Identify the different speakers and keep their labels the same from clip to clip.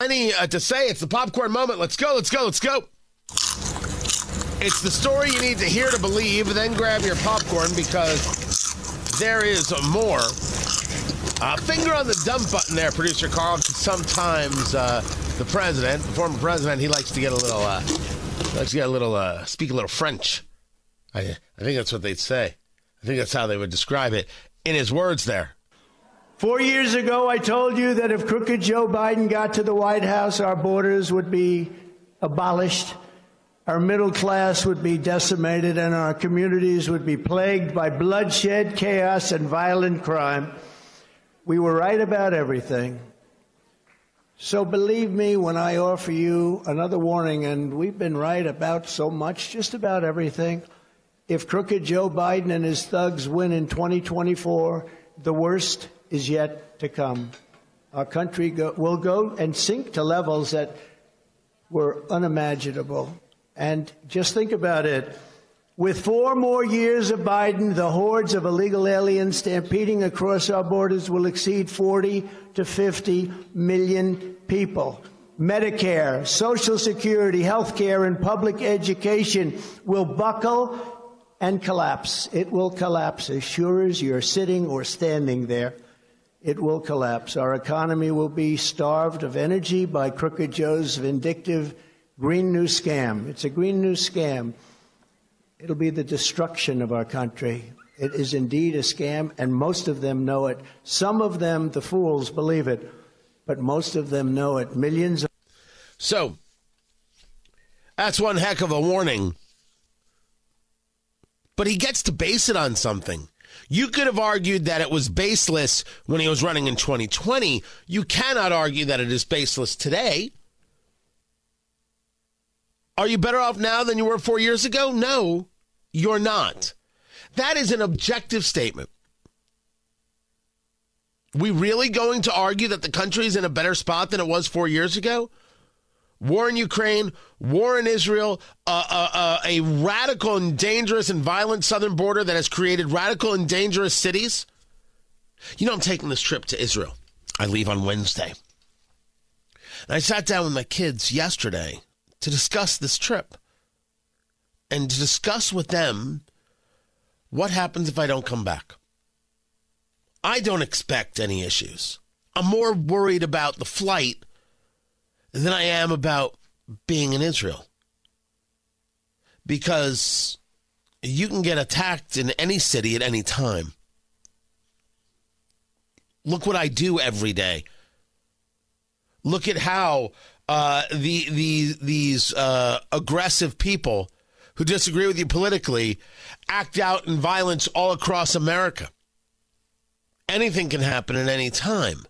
Speaker 1: Plenty uh, to say. It's the popcorn moment. Let's go, let's go, let's go. It's the story you need to hear to believe. Then grab your popcorn because there is more. Uh, finger on the dump button there, producer Carl. Sometimes uh, the president, the former president, he likes to get a little, uh, likes to get a little, uh, speak a little French. I, I think that's what they'd say. I think that's how they would describe it in his words there.
Speaker 2: Four years ago, I told you that if crooked Joe Biden got to the White House, our borders would be abolished, our middle class would be decimated, and our communities would be plagued by bloodshed, chaos, and violent crime. We were right about everything. So believe me when I offer you another warning, and we've been right about so much, just about everything. If crooked Joe Biden and his thugs win in 2024, the worst is yet to come. Our country go, will go and sink to levels that were unimaginable. And just think about it. With four more years of Biden, the hordes of illegal aliens stampeding across our borders will exceed 40 to 50 million people. Medicare, Social Security, health care, and public education will buckle and collapse. It will collapse as sure as you're sitting or standing there. It will collapse. Our economy will be starved of energy by Crooked Joe's vindictive Green New Scam. It's a Green New Scam. It'll be the destruction of our country. It is indeed a scam, and most of them know it. Some of them, the fools, believe it, but most of them know it. Millions of.
Speaker 1: So, that's one heck of a warning. But he gets to base it on something. You could have argued that it was baseless when he was running in 2020. You cannot argue that it is baseless today. Are you better off now than you were four years ago? No, you're not. That is an objective statement. We really going to argue that the country is in a better spot than it was four years ago? War in Ukraine, war in Israel, uh, uh, uh, a radical and dangerous and violent southern border that has created radical and dangerous cities. You know, I'm taking this trip to Israel. I leave on Wednesday. And I sat down with my kids yesterday to discuss this trip and to discuss with them what happens if I don't come back. I don't expect any issues. I'm more worried about the flight than I am about being in Israel. Because you can get attacked in any city at any time. Look what I do every day. Look at how uh, the, the, these uh, aggressive people who disagree with you politically act out in violence all across America. Anything can happen at any time.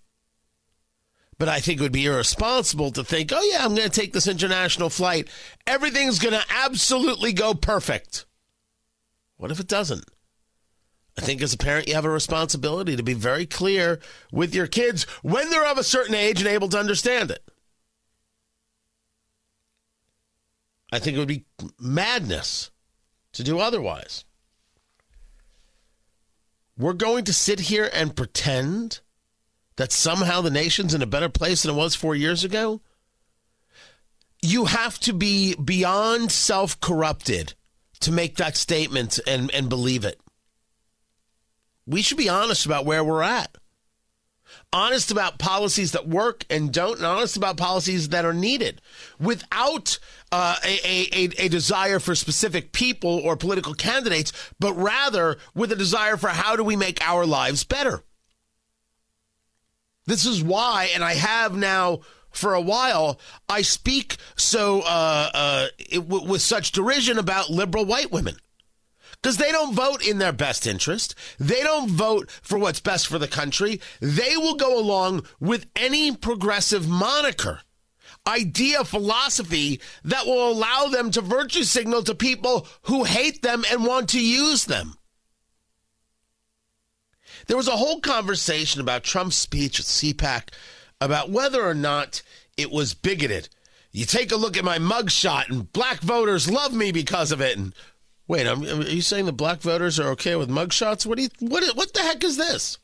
Speaker 1: But I think it would be irresponsible to think, oh, yeah, I'm going to take this international flight. Everything's going to absolutely go perfect. What if it doesn't? I think as a parent, you have a responsibility to be very clear with your kids when they're of a certain age and able to understand it. I think it would be madness to do otherwise. We're going to sit here and pretend that somehow the nation's in a better place than it was four years ago? You have to be beyond self corrupted to make that statement and, and believe it. We should be honest about where we're at. Honest about policies that work and don't, and honest about policies that are needed without uh, a, a, a desire for specific people or political candidates, but rather with a desire for how do we make our lives better. This is why, and I have now for a while, I speak so uh, uh, it, w- with such derision about liberal white women. Because they don't vote in their best interest. They don't vote for what's best for the country. They will go along with any progressive moniker idea, philosophy that will allow them to virtue signal to people who hate them and want to use them. There was a whole conversation about Trump's speech at CPAC about whether or not it was bigoted. You take a look at my mugshot, and black voters love me because of it. And wait, are you saying the black voters are okay with mugshots? What do you, what, what the heck is this?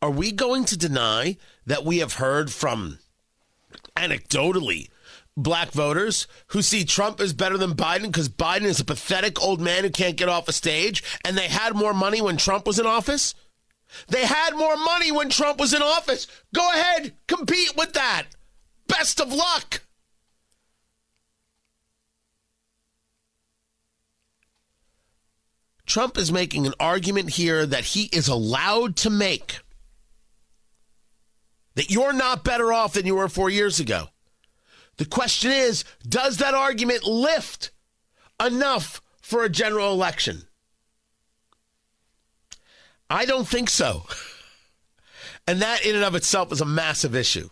Speaker 1: Are we going to deny that we have heard from anecdotally black voters who see Trump as better than Biden because Biden is a pathetic old man who can't get off a stage and they had more money when Trump was in office? They had more money when Trump was in office. Go ahead, compete with that. Best of luck. Trump is making an argument here that he is allowed to make that you're not better off than you were four years ago. The question is does that argument lift enough for a general election? I don't think so. And that, in and of itself, is a massive issue.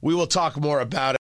Speaker 1: We will talk more about it.